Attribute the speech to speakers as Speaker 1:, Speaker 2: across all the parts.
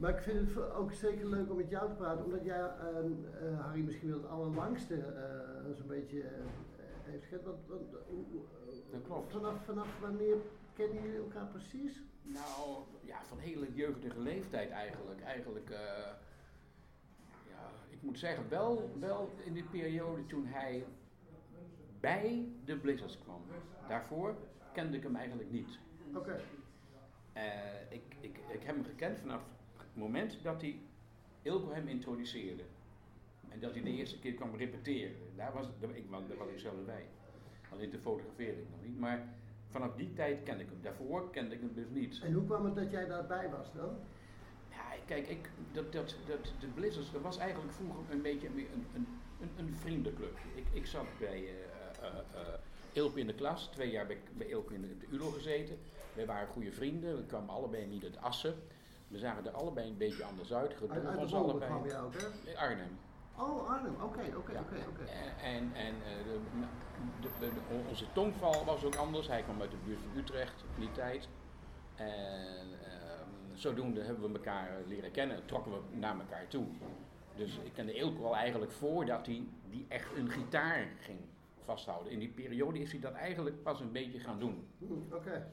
Speaker 1: Maar ik vind het ook zeker leuk om met jou te praten, omdat jij, ehm, eh, Harry, misschien wel het allerlangste eh, zo'n beetje eh, heeft. Want, want, hoe-
Speaker 2: Dat klopt.
Speaker 1: Vanaf, vanaf wanneer kennen jullie elkaar precies?
Speaker 2: Nou, ja, van hele jeugdige leeftijd eigenlijk. Eigenlijk, ja, ik moet zeggen, wel, wel in die periode toen hij bij de Blizzards kwam. Daarvoor kende ik hem eigenlijk niet.
Speaker 1: Oké.
Speaker 2: Ik, ik, ik heb hem gekend vanaf moment dat hij Ilko hem introduceerde. En dat hij de eerste keer kwam repeteren. Daar was, daar, ik, daar was ik zelf bij. Alleen toen fotografeerde ik nog niet. Maar vanaf die tijd kende ik hem. Daarvoor kende ik hem dus niet.
Speaker 1: En hoe kwam het dat jij daarbij was dan?
Speaker 2: Ja, kijk, ik, dat, dat, dat, de Blizzards, dat was eigenlijk vroeger een beetje een, een, een, een, vriendenclubje. Ik, ik zat bij Ilko in de klas, twee jaar bij, bij Ilko in de, de ULO gezeten. Wij waren goede vrienden, we kwamen allebei niet uit Assen. We zagen er allebei een beetje anders uit. Gedroegen
Speaker 1: uit Vollen
Speaker 2: allebei.
Speaker 1: kwam je ook, hè?
Speaker 2: Arnhem.
Speaker 1: Oh, Arnhem. Oké, oké, oké, oké.
Speaker 2: En, en eh, de, de, onze tongval was ook anders. Hij kwam uit de buurt van Utrecht in die tijd. En ehm, zodoende hebben we elkaar leren kennen en trokken we naar elkaar toe. Dus ik kende Eelco al eigenlijk voordat hij die echt een gitaar ging vasthouden. In die periode is hij dat eigenlijk pas een beetje gaan doen.
Speaker 1: Hm, Oké.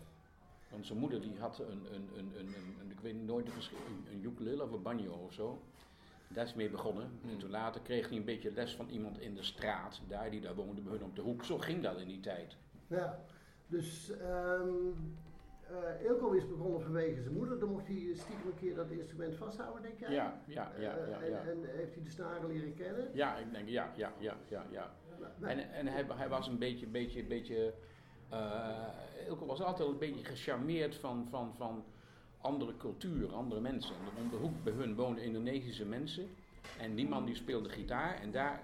Speaker 2: Want zijn moeder die had een, een, een, een, een, een- ik weet nooit de verschil, een, een ukulele of een banjo of zo. Daar is mee begonnen. En toen later kreeg hij een beetje les van iemand in de straat, daar die daar woonde bij hun op de hoek. Zo ging dat in die tijd.
Speaker 1: Ja. Dus ehm eh, Ilko is begonnen vanwege zijn moeder. Dan mocht hij stiekem een keer dat instrument vasthouden, denk jij?
Speaker 2: Ja, ja, ja,
Speaker 1: Eh,
Speaker 2: ja.
Speaker 1: en,
Speaker 2: ja.
Speaker 1: en heeft hij de snaren leren kennen?
Speaker 2: Ja, ik denk, ja, ja, ja, ja, ja.
Speaker 1: Nou,
Speaker 2: En, en hij, hij was een beetje, beetje, beetje, eh Ilko was altijd een beetje gecharmeerd van, van, van andere cultuur, andere mensen. En om de hoek bij hun woonden Indonesische mensen. En die man die speelde gitaar en daar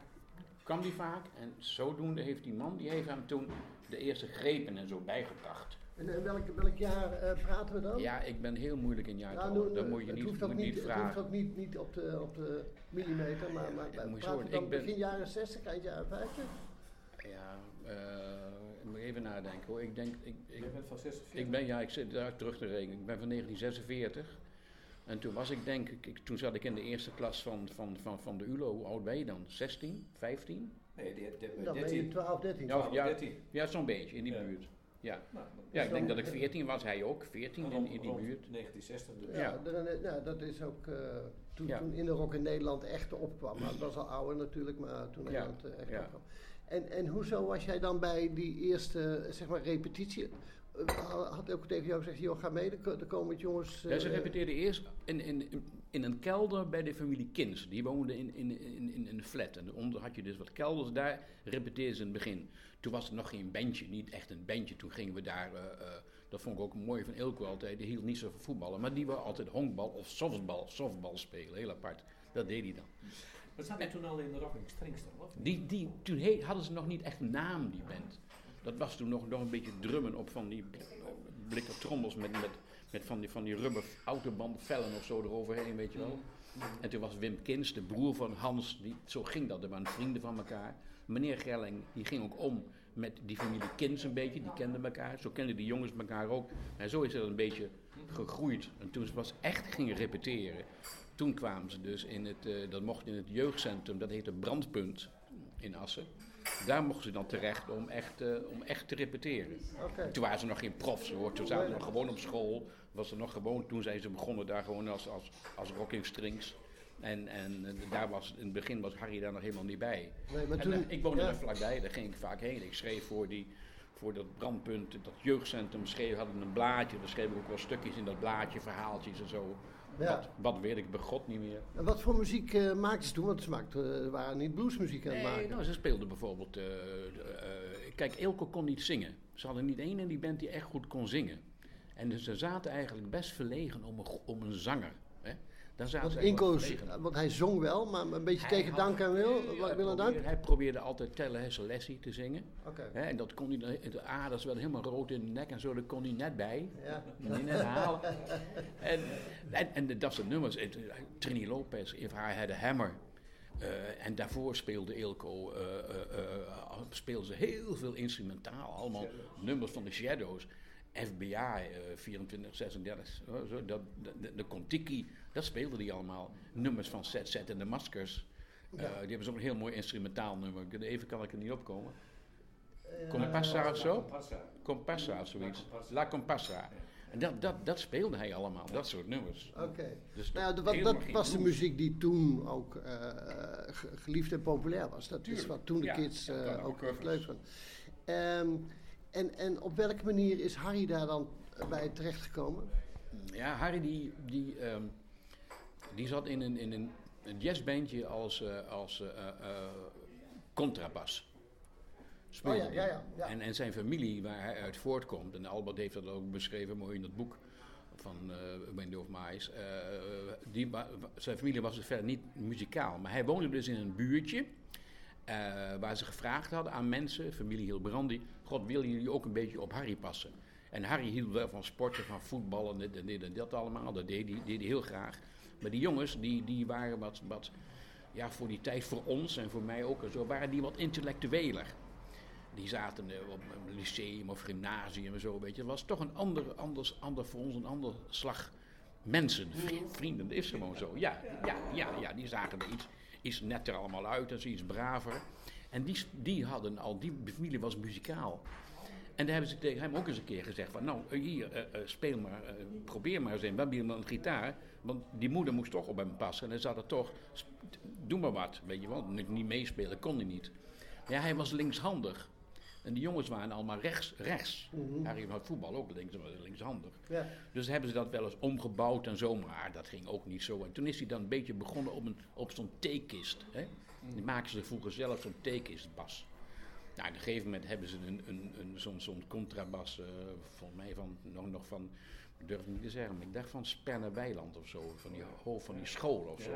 Speaker 2: kwam hij vaak. En zodoende heeft die man, die heeft hem toen de eerste grepen en zo bijgebracht.
Speaker 1: En, en welk, welk jaar eh, praten we dan?
Speaker 2: Ja, ik ben heel moeilijk in
Speaker 1: Ja,
Speaker 2: jaartallen.
Speaker 1: nou,
Speaker 2: dat moet je
Speaker 1: het
Speaker 2: niet,
Speaker 1: hoeft
Speaker 2: moet
Speaker 1: niet,
Speaker 2: niet
Speaker 1: het
Speaker 2: vragen.
Speaker 1: hoeft ook niet, niet op, de, op de millimeter, maar, maar praten we dan
Speaker 2: ik ben-
Speaker 1: begin jaren 60, eind jaren 50?
Speaker 2: Ja, eh, ik even nadenken hoor. Ik denk, ik, ik,
Speaker 3: Je bent van 46.
Speaker 2: Ik ben, ja, ik zit daar terug te rekenen. Ik ben van 1946. En toen was ik denk ik, ik- toen zat ik in de eerste klas van, van, van, van de ULO. Hoe oud ben je dan? 16, 15?
Speaker 3: Nee, die, die,
Speaker 1: Dan ben je
Speaker 3: 13.
Speaker 1: 12, 13.
Speaker 2: Ja, ja,
Speaker 3: 13.
Speaker 2: ja zo'n beetje in die
Speaker 3: Ja.
Speaker 2: buurt. Ja.
Speaker 3: Nou,
Speaker 2: ja, ik denk dat ik
Speaker 1: dan-
Speaker 2: 14 was, hij ook. 14 in, in die buurt.
Speaker 3: 1960 dus.
Speaker 1: Ja,
Speaker 2: ja,
Speaker 1: dat is ook eh, toen,
Speaker 2: Ja.
Speaker 1: toen in de rock in Nederland echt opkwam. Maar het was al ouder natuurlijk, maar toen
Speaker 2: Ja,
Speaker 1: Nederland eh, echt
Speaker 2: ja.
Speaker 1: opkwam. En, en hoezo was jij dan bij die eerste zeg maar, repetitie? Eh, Had ook tegen jou gezegd, joh, ga mee, er ko- komen wat jongens...
Speaker 2: Ja, ze
Speaker 1: eh,
Speaker 2: repeteerden eerst in, in, in een kelder bij de familie Kins. Die woonden in, in, in, in een flat. En onder had je dus wat kelders. Daar repeteerden ze in het begin. Toen was er nog geen bandje, niet echt een bandje. Toen gingen we daar, eh, dat vond ik ook mooi van Ilko altijd. Die hield niet zo van voetballen. Maar die wou altijd honkbal of softbal, softbal spelen. Heel apart. Dat deed hij dan.
Speaker 3: Maar zat hij toen al in de Rocking Strings?
Speaker 2: Die, die, toen hadden ze nog niet echt een naam, die band. Dat was toen nog, nog een beetje drummen op van die blikken trommels met, met, met van die, van die rubber autobandvellen of zo eroverheen, weet je wel. En toen was Wim Kins, de broer van Hans, die, zo ging dat, er waren vrienden van elkaar. Meneer Gelling, die ging ook om met die familie Kins een beetje, die kenden elkaar. Zo kenden die jongens elkaar ook. En zo is het een beetje gegroeid. En toen ze pas echt gingen repeteren, toen kwamen ze dus in het, eh, dat mocht in het jeugdcentrum, dat heette Brandpunt in Assen. Daar mochten ze dan terecht om echt, eh, om echt te repeteren. Toen waren ze nog geen profs hoor, toen zaten ze nog gewoon op school. Was er nog gewoon, toen zijn ze begonnen daar gewoon als, als, als rocking strings. En, en eh, daar was, in het begin was Harry daar nog helemaal niet bij.
Speaker 1: Nee, maar
Speaker 2: En,
Speaker 1: toen,
Speaker 2: ik woonde
Speaker 1: ja.
Speaker 2: er vlakbij, daar ging ik vaak heen. Ik schreef voor, die, voor dat brandpunt, dat jeugdcentrum, schreef, hadden een blaadje. Daar schreef ik ook wel stukjes in dat blaadje, verhaaltjes en zo.
Speaker 1: Ja.
Speaker 2: Wat, wat weet ik bij God niet meer.
Speaker 1: En wat voor muziek eh maakten ze toen? Want ze maakten, eh, waren niet bluesmuziek aan het
Speaker 2: Nee,
Speaker 1: maken.
Speaker 2: nou, ze speelden bijvoorbeeld. eh, kijk, Eelco kon niet zingen. Ze hadden niet één in die band die echt goed kon zingen. En dus ze zaten eigenlijk best verlegen om een, om een zanger. Daar zaten
Speaker 1: Want hij zong wel, maar een beetje
Speaker 2: Hij
Speaker 1: tegen dank en wil.
Speaker 2: Hij
Speaker 1: wil dank?
Speaker 2: probeerde- Hij probeerde altijd Telle Hesselessie te zingen. Hè? En dat kon hij, de aders werden helemaal rood in de nek en zo, daar kon hij net bij.
Speaker 1: Ja.
Speaker 2: Niet net halen. En, en, en dat soort nummers. Het- Trini Lopez, If I Had a Hammer. Eh, en daarvoor speelde Ilko, eh, eh, eh, speelden ze heel veel instrumentaal. Allemaal nummers van de Shadows. FBI, eh 24, 36, oh, zo, dat, de, de Contiki, dat speelde die allemaal. Nummers van ZZ en de Maskers. Eh,
Speaker 1: Ja.
Speaker 2: die hebben zo'n heel mooi instrumentaal nummer. Even kan ik er niet opkomen.
Speaker 1: Eh,
Speaker 2: Compassa of zo?
Speaker 3: Compassa.
Speaker 2: Of zoiets.
Speaker 3: La Compassa.
Speaker 2: La Compassa. En dat, dat, dat speelde hij allemaal, dat soort nummers.
Speaker 1: Oké.
Speaker 2: Dus
Speaker 1: Nou,
Speaker 2: dat-
Speaker 1: dat, was de muziek die toen ook eh, ge- geliefd en populair was. Dat is wat toen de
Speaker 2: Ja,
Speaker 1: kids
Speaker 2: ja,
Speaker 1: eh,
Speaker 2: ook
Speaker 1: ook leuk vonden. Ehm, en, en op welke manier is Harry daar dan bij terechtgekomen?
Speaker 2: Ja, Harry die, die, ehm, die zat in een, in een, een jazzbandje als, eh, als eh, eh, eh, contrabas. Speelde
Speaker 1: Oh ja,
Speaker 2: die.
Speaker 1: ja, ja, ja.
Speaker 2: En, en zijn familie waar hij uit voortkomt, en Albert heeft dat ook beschreven mooi in dat boek van uh, Wendy of Mais. eh, die, zijn familie was dus verder niet muzikaal, maar hij woonde dus in een buurtje. Eh, waar ze gevraagd hadden aan mensen, familie Hilbrandi, God willen jullie ook een beetje op Harry passen? En Harry hield wel van sporten, van voetballen, dit en dit en dat allemaal. Dat deed hij, deed hij heel graag. Maar die jongens, die, die waren wat, wat, ja, voor die tijd, voor ons en voor mij ook en zo, waren die wat intellectueler. Die zaten eh, op een lyceum of gymnasium en zo, weet je. Het was toch een ander, anders, ander voor ons, een ander slag mensen, vri- vrienden. Dat is gewoon zo. Ja, ja, ja, ja die zagen er iets, iets netter allemaal uit en zo iets braver. En die, die hadden al, die familie was muzikaal. En daar hebben ze tegen hem ook eens een keer gezegd van, nou eh, hier, eh, eh, speel maar, probeer maar eens in. We een gitaar, want die moeder moest toch op hem passen. En hij zat er toch, doe maar wat, weet je wel. Niet meespelen, kon hij niet. Ja, hij was linkshandig. En die jongens waren allemaal rechts. rechts.
Speaker 1: Mhm.
Speaker 2: Harry had voetbal ook links, linkshandig.
Speaker 1: Ja.
Speaker 2: Dus hebben ze dat wel eens omgebouwd en zo, maar dat ging ook niet zo. En toen is hij dan een beetje begonnen op, een, op zo'n theekist. Hè? Die maken ze vroeger zelf zo'n theekistbas. Nou, op een gegeven moment hebben ze een, een, een, zo'n, zo'n contrabas, eh, volgens mij van, nog, nog van, ik durf het niet te zeggen, maar ik dacht van Sperner Weiland of zo, van die hoofd van die school of zo.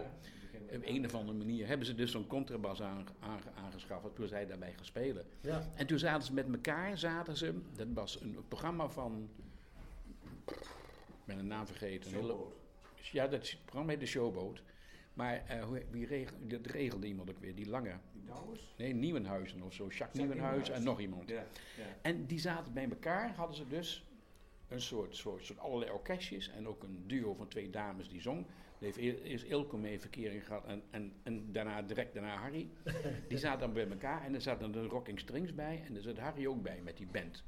Speaker 2: Op een of andere manier hebben ze dus zo'n contrabas aange- aange- aangeschaft, toen zij daarbij gaan spelen.
Speaker 1: Ja.
Speaker 2: En toen zaten ze met elkaar, zaten ze, dat was een programma van, ik ben de naam vergeten.
Speaker 3: Showboat.
Speaker 2: ja, dat is- het programma heet de Showboat. Maar eh, wie regelde, dat regelde iemand ook weer, die lange.
Speaker 3: Die Douwers?
Speaker 2: Nee, Nieuwenhuizen of zo. Jacques
Speaker 3: Jacques
Speaker 2: Nieuwenhuizen en nog iemand.
Speaker 3: Ja, ja.
Speaker 2: En die zaten bij elkaar, hadden ze dus een soort, soort, soort allerlei orkestjes. En ook een duo van twee dames die zong. Heeft eer- eerst Ilko mee verkering gehad en, en, en daarna direct daarna Harry. Die zaten dan bij elkaar en er zaten de Rocking Strings bij. En er zat Harry ook bij met die band.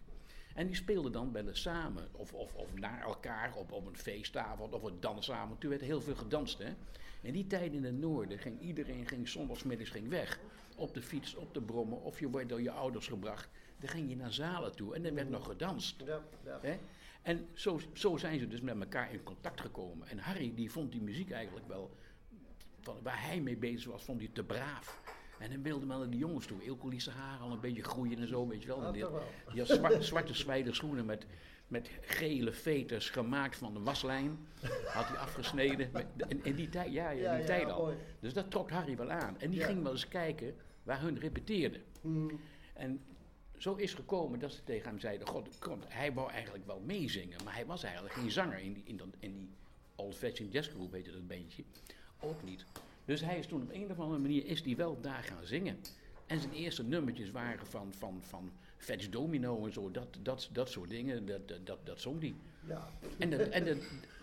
Speaker 2: En die speelden dan wel eens samen, of, of, of naar elkaar, op, op een feestavond of een dansavond. Toen werd heel veel gedanst, hè. In die tijd in het noorden ging iedereen ging zondagsmiddags ging weg. Op de fiets, op de brommen, of je werd door je ouders gebracht. Dan ging je naar zalen toe en er werd nog gedanst.
Speaker 1: Ja, ja.
Speaker 2: Hè? En zo, zo zijn ze dus met elkaar in contact gekomen. En Harry die vond die muziek eigenlijk wel, van, waar hij mee bezig was, vond hij te braaf. En hij wilde wel naar die jongens toe. Ilko liet zijn haar al een beetje groeien en zo, weet je wel. Die, die had zwart, zwarte zwijde schoenen met, met gele veters gemaakt van de waslijn. Had hij afgesneden. Met- In, in die tijd, ja, in
Speaker 1: Ja,
Speaker 2: die
Speaker 1: ja,
Speaker 2: tijd al.
Speaker 1: mooi.
Speaker 2: Dus dat trok Harry wel aan. En die ging wel eens kijken waar hun repeteerden.
Speaker 1: Mm.
Speaker 2: En zo is gekomen dat ze tegen hem zeiden: God, God, hij wou eigenlijk wel meezingen, maar hij was eigenlijk geen zanger in die, in dat, in die Old Fashioned Jazz Group, heette dat bandje. Ook niet. Dus hij is toen op een of andere manier is die wel daar gaan zingen. En zijn eerste nummertjes waren van, van, van Fats Domino en zo, dat, dat, dat soort dingen, dat, dat, dat, dat zong hij.
Speaker 1: Ja.
Speaker 2: En, dat, en, dat,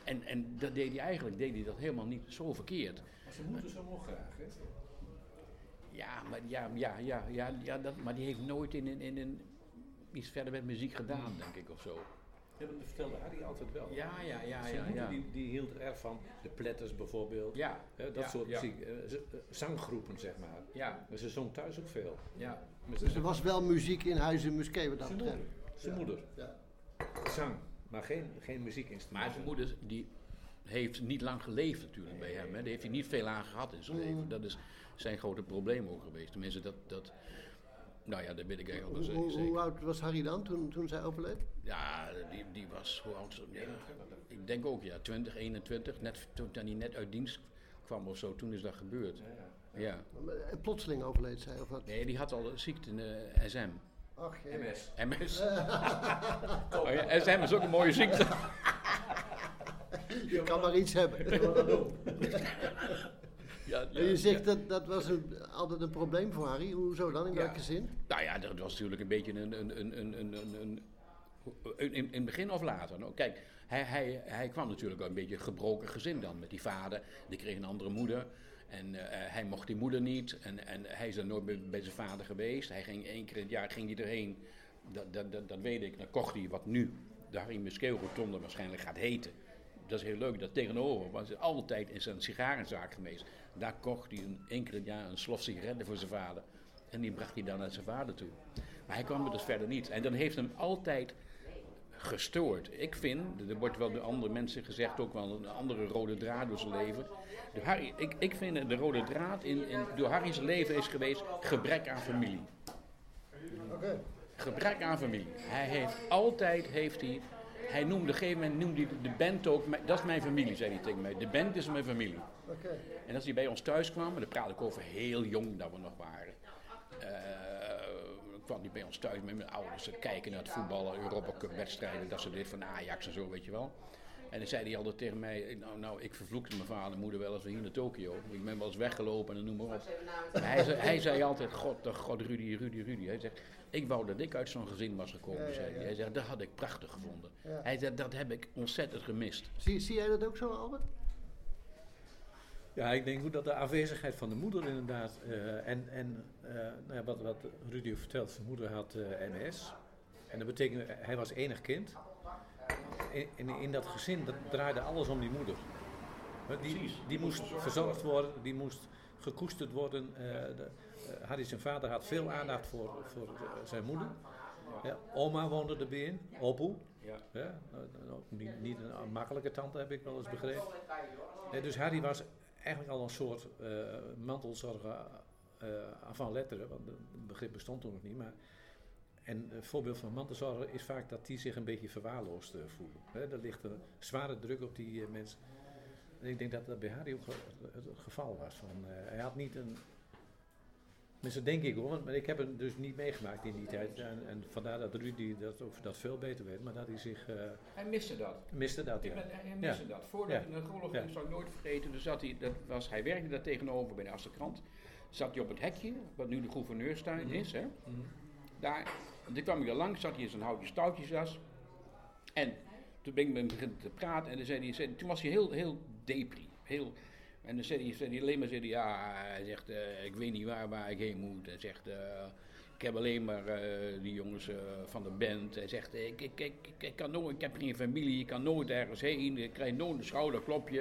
Speaker 2: en, en dat deed hij eigenlijk deed hij dat helemaal niet zo verkeerd.
Speaker 3: Maar ze moeten zo nog graag, hè?
Speaker 2: Ja, maar, ja, ja, ja, ja, ja dat, maar die heeft nooit in, in, in, in iets verder met muziek gedaan, denk ik, of zo.
Speaker 3: Ja, dat vertelde Harry altijd wel.
Speaker 2: Ja, ja, ja,
Speaker 3: Zijn
Speaker 2: ja,
Speaker 3: moeder
Speaker 2: ja.
Speaker 3: Die, die hield er erg van. De Platters bijvoorbeeld.
Speaker 2: Ja,
Speaker 3: Hè, dat
Speaker 2: ja,
Speaker 3: soort
Speaker 2: ja.
Speaker 3: muziek. eh, eh, zanggroepen, zeg maar.
Speaker 2: ja,
Speaker 3: Maar ze zong thuis ook veel.
Speaker 2: ja.
Speaker 3: Maar
Speaker 1: Dus er was wel muziek in huis in Musquet wat dat
Speaker 3: Zijn
Speaker 1: betreft.
Speaker 3: moeder. Zijn
Speaker 1: Ja.
Speaker 3: moeder.
Speaker 1: Ja.
Speaker 3: Zang. Maar geen, geen
Speaker 2: Maar
Speaker 3: muziekinstrument.
Speaker 2: zijn moeder die heeft niet lang geleefd natuurlijk bij hem. Hè. Daar heeft hij niet veel aan gehad in zijn
Speaker 1: Mm.
Speaker 2: leven. Dat is zijn grote probleem ook geweest. Tenminste, dat, dat nou ja, dat weet ik eigenlijk wel
Speaker 1: hoe,
Speaker 2: zeker.
Speaker 1: hoe oud was Harry dan toen, toen zij overleed?
Speaker 2: Ja, die, die was, hoe oud is dat? Ja, ik denk ook, ja, 20, 21. Net, toen hij net uit dienst kwam of zo, toen is dat gebeurd. Ja.
Speaker 1: En plotseling overleed zij of wat?
Speaker 2: Nee, die had al een ziekte in de SM.
Speaker 1: Ach, jee.
Speaker 3: MS.
Speaker 2: MS. Oh ja, SM is ook een mooie ziekte.
Speaker 1: Je kan maar iets hebben.
Speaker 2: Ja,
Speaker 1: En je zegt dat dat was een, altijd een probleem voor Harry. Hoezo dan? In
Speaker 2: Ja.
Speaker 1: welke zin?
Speaker 2: Nou ja, dat was natuurlijk een beetje een, een, een, een, een, een, een In, in, in het begin of later? Nou, kijk, hij, hij, hij kwam natuurlijk uit een beetje een gebroken gezin dan. Met die vader, die kreeg een andere moeder. En eh, hij mocht die moeder niet. En, en hij is er nooit bij, bij zijn vader geweest. Hij ging één keer in het jaar ging hij erheen. Dat, dat, dat, dat weet ik. Dan kocht hij wat nu de Harry Muskeel Rotonde waarschijnlijk gaat heten. Dat is heel leuk. Dat tegenover was altijd in zijn sigarenzaak geweest. Daar kocht hij een, het jaar een slof sigaretten voor zijn vader. En die bracht hij dan naar zijn vader toe. Maar hij kwam er dus verder niet. En dan heeft hem altijd gestoord. Ik vind, er wordt wel door andere mensen gezegd, ook wel een andere rode draad door zijn leven. De Harry, ik, ik vind de rode draad in, in, door Harry's leven is geweest gebrek aan familie.
Speaker 1: Oké.
Speaker 2: Gebrek aan familie. Hij heeft altijd, heeft hij, hij noemde, op een gegeven moment noemde hij de band ook, "Mijn- dat is mijn familie, zei hij tegen mij. De band is mijn familie. En als hij bij ons thuis kwam, en dan praat ik over heel jong dat we nog waren. eh, kwam hij bij ons thuis met mijn ouders te kijken naar het voetballen, Europa Cup wedstrijden, dat soort dingen van Ajax en zo, weet je wel. En dan zei hij altijd tegen mij, nou, nou ik vervloekte mijn vader en moeder wel eens hier naar Tokio. Ik ben wel eens weggelopen en noem maar op. Maar hij, zei, hij zei altijd, god, god, Rudy, Rudy, Rudy. Hij zegt, ik wou dat ik uit zo'n gezin was gekomen,
Speaker 1: Ja, ja,
Speaker 2: zei hij. Hij zegt, dat had ik prachtig gevonden.
Speaker 1: Ja.
Speaker 2: Hij zei, dat heb ik ontzettend gemist.
Speaker 1: Zie, zie jij dat ook zo, Albert?
Speaker 3: Ja, ik denk ook dat de afwezigheid van de moeder inderdaad. eh, en en eh, nou ja, wat, wat Rudy vertelt, zijn moeder had eh, MS. En dat betekent, hij was enig kind. In, in, in dat gezin dat draaide alles om die moeder. Die, die moest verzorgd worden, die moest gekoesterd worden. eh, de, eh, Harry zijn vader had veel aandacht voor, voor eh, zijn moeder. Ja, oma woonde erbij in, opoe.
Speaker 2: Ja.
Speaker 3: Ja, nou, niet, niet een makkelijke tante heb ik wel eens begrepen. Ja, dus Harry was eigenlijk al een soort eh mantelzorger eh avant letteren, want het begrip bestond toen nog niet. Maar, en een voorbeeld van mantelzorger is vaak dat die zich een beetje verwaarloosd eh, voelen. Hè, er ligt een zware druk op die eh, mensen. En ik denk dat dat bij Harry ook het, het geval was. Van, eh, hij had niet een. Mensen denk ik hoor, maar ik heb hem dus niet meegemaakt in die tijd. En, en vandaar dat Rudy dat, ook, dat veel beter weet, maar dat hij zich
Speaker 2: Hij miste dat.
Speaker 3: miste dat. Ja.
Speaker 2: ben, hij miste dat. Voordat
Speaker 3: Ja.
Speaker 2: hij naar de oorlog
Speaker 3: Ja.
Speaker 2: zal ik nooit vergeten. Dus zat hij, dat was, hij werkte daar tegenover bij de Assenkrant. Zat hij op het hekje, wat nu de gouverneurstuin is. Hè.
Speaker 3: Mhm.
Speaker 2: Daar, en toen kwam hij er langs, zat hij in zijn houtje stoutjesjas. En toen ben ik met hem beginnen te praten. En dan zei hij, zei, toen was hij heel, heel depri. Heel, en dan zei hij, zei hij alleen maar, zei hij, ja, hij zegt, eh, ik weet niet waar, waar ik heen moet. Hij zegt, eh, ik heb alleen maar eh, die jongens eh, van de band. Hij zegt, ik, ik, ik, ik, ik kan nooit, ik heb geen familie, ik kan nooit ergens heen. Ik krijg nooit een schouderklopje.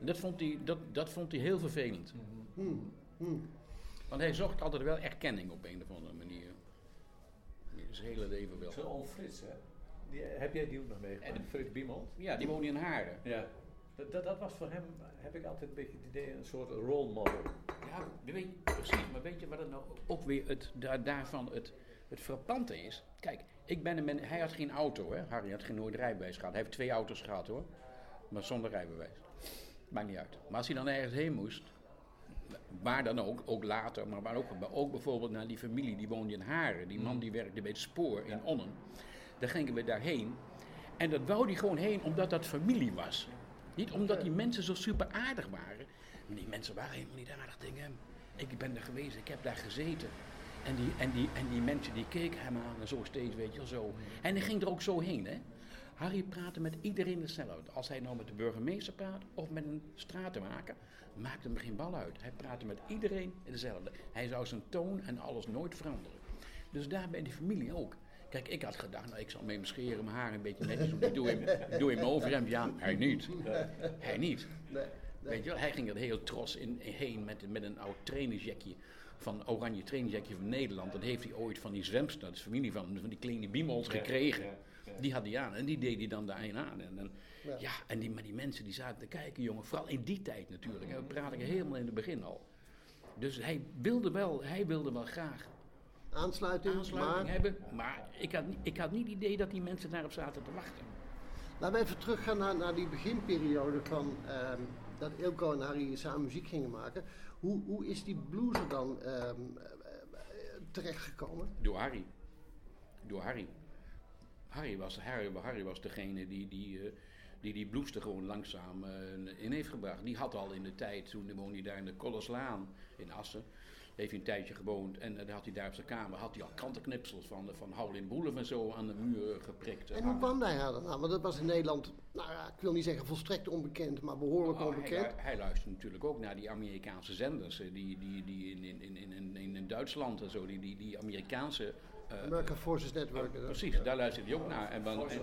Speaker 2: En dat vond, hij, dat, dat vond hij heel vervelend.
Speaker 1: Hmm. Hmm.
Speaker 2: Want hij zocht altijd wel erkenning op een of andere manier. Zijn hele leven wel.
Speaker 3: Zo'n Frits, hè? Die, heb jij die ook nog meegemaakt?
Speaker 2: En-
Speaker 3: Frits Biemond?
Speaker 2: Ja, die woonde in Haren.
Speaker 3: Ja. Dat, dat, dat was voor hem, heb ik altijd een beetje het idee, een soort role model.
Speaker 2: Ja, weet precies. Maar weet je wat het nou ook weer het, daar, daarvan het, het frappante is? Kijk, ik ben een hij had geen auto, hè. Harry had geen nooit rijbewijs gehad. Hij heeft twee auto's gehad, hoor. Maar zonder rijbewijs. Maakt niet uit. Maar als hij dan ergens heen moest, waar dan ook, ook later, maar waar ook, ook bijvoorbeeld naar die familie, die woonde in Haren. Die man die werkte bij het spoor in Onnen. Daar gingen we daarheen. En dat wou hij gewoon heen omdat dat familie was. Niet omdat die mensen zo super aardig waren. Maar die mensen waren helemaal niet aardig tegen hem. Ik ben daar geweest, ik heb daar gezeten. En die, en die, en die mensen die keken hem aan en zo steeds, weet je wel, zo. En hij ging er ook zo heen, hè. Harry praatte met iedereen hetzelfde. Als hij nou met de burgemeester praat of met een stratenmaker, maakt hem geen bal uit. Hij praatte met iedereen hetzelfde. Hij zou zijn toon en alles nooit veranderen. Dus daar bij die familie ook. Kijk, ik had gedacht, nou, ik zal met hem scheren, mijn haar een beetje netjes doen. Ik doe hem, doe hem overhemd. Ja, hij niet. Hij niet.
Speaker 1: Nee.
Speaker 2: Weet je wel, hij ging er heel trots in, heen met, met een oud trainingsjakje. Van oranje trainingsjakje van Nederland. Dat heeft hij ooit van die zwemster, dat is familie van, van die kleine Biemels, gekregen. Die had hij aan en die deed hij dan daarin aan. En, en,
Speaker 1: Ja.
Speaker 2: en die, maar die mensen die zaten te kijken, jongen, vooral in die tijd natuurlijk. Hè, we praten helemaal in het begin al. Dus hij wilde wel, hij wilde wel graag
Speaker 1: Aansluiting,
Speaker 2: aansluiting
Speaker 1: maar
Speaker 2: hebben. Maar ik had, niet- ik had niet het idee dat die mensen daarop zaten te wachten.
Speaker 1: laten we even teruggaan naar, naar die beginperiode van ehm, dat Ilko en Harry samen muziek gingen maken. Hoe, hoe is die blues er dan ehm, eh, eh, terechtgekomen?
Speaker 2: Door Harry. Door Harry. Harry was, Harry, Harry was degene die die, eh, die, die blues er gewoon langzaam eh, in heeft gebracht. Die had al in de tijd, toen woonde hij daar in de Kollerslaan in Assen. heeft hij een tijdje gewoond. En dan had hij daar op zijn kamer had hij al krantenknipsels van, van Howlin' Wolf en zo aan de muur geprikt.
Speaker 1: En hoe kwam hij daar dan aan? Want dat was in Nederland, nou ja, ik wil niet zeggen volstrekt onbekend, maar behoorlijk
Speaker 2: Oh, hij,
Speaker 1: onbekend.
Speaker 2: lu- hij luistert natuurlijk ook naar die Amerikaanse zenders. eh, Die, die, die in, in, in, in, in, in Duitsland en zo, die, die, die Amerikaanse. Eh,
Speaker 1: American Forces Network. eh,
Speaker 2: precies, daar luistert hij ook naar. En dan, en,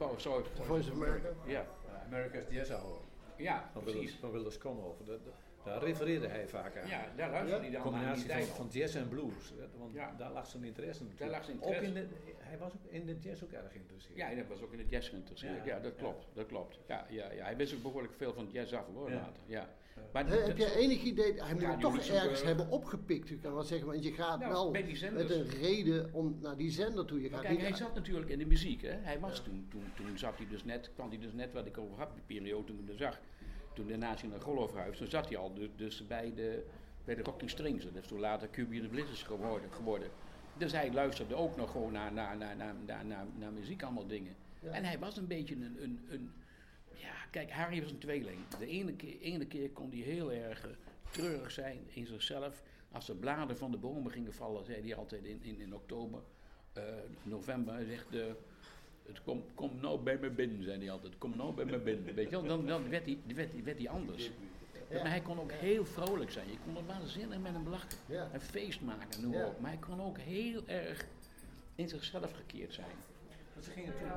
Speaker 2: Oh, sorry.
Speaker 1: Voice of America.
Speaker 2: Ja,
Speaker 3: America's Jazz Hour.
Speaker 2: ja
Speaker 3: Van
Speaker 2: precies.
Speaker 3: Van Wilders dat- Daar refereerde hij vaak aan.
Speaker 2: Ja, daar luisterde hij dan
Speaker 3: combinatie
Speaker 2: naar die
Speaker 3: van, van jazz en blues. Want
Speaker 2: Ja.
Speaker 3: daar lag zijn interesse natuurlijk.
Speaker 2: lag zijn
Speaker 3: Ook
Speaker 2: interesse.
Speaker 3: in de, hij was ook in de jazz ook erg geïnteresseerd.
Speaker 2: Ja, dat was ook in de jazz geïnteresseerd. Ja,
Speaker 3: Ja,
Speaker 2: dat
Speaker 3: ja.
Speaker 2: klopt. Dat klopt. Ja, ja, ja. Hij wist ook behoorlijk veel van jazz af hoor,
Speaker 3: Ja.
Speaker 2: later. Ja. Maar
Speaker 1: heb jij enig idee, hij moet het toch ergens hebben opgepikt, u kan wel zeggen, want je gaat
Speaker 2: Nou,
Speaker 1: wel met een reden om naar die zender toe. Je gaat
Speaker 2: kijk,
Speaker 1: niet
Speaker 2: hij zat natuurlijk in de muziek. Hè? Hij was toen, toen, toen zat hij dus net, kwam hij dus net wat ik over had, die periode toen ik hem zag. Toen de nazi naar Golf verhuisde, toen zat hij al dus, dus bij, de, bij de Rocking Strings. Dat is toen later the Blizzards geworden, geworden. Dus hij luisterde ook nog gewoon naar, naar, naar, naar, naar, naar, naar muziek, allemaal dingen.
Speaker 1: Ja.
Speaker 2: En hij was een beetje een, een, een... Ja, kijk, Harry was een tweeling. De ene keer, ene keer kon hij heel erg eh, treurig zijn in zichzelf. Als de bladen van de bomen gingen vallen, zei hij altijd in, in, in oktober, eh, november. Hij zegt, eh, het kom, kom nou bij me binnen, zei hij altijd. Kom nou bij me binnen. Weet je wel, dan, dan werd, hij, werd, hij, werd hij anders.
Speaker 1: Ja.
Speaker 2: Maar hij kon ook heel vrolijk zijn. Je kon er waanzinnig met hem lachen.
Speaker 1: Ja.
Speaker 2: Een feest maken, noem
Speaker 1: Ja.
Speaker 2: maar op. Maar hij kon ook heel erg in zichzelf gekeerd zijn.
Speaker 3: Want ze gingen toen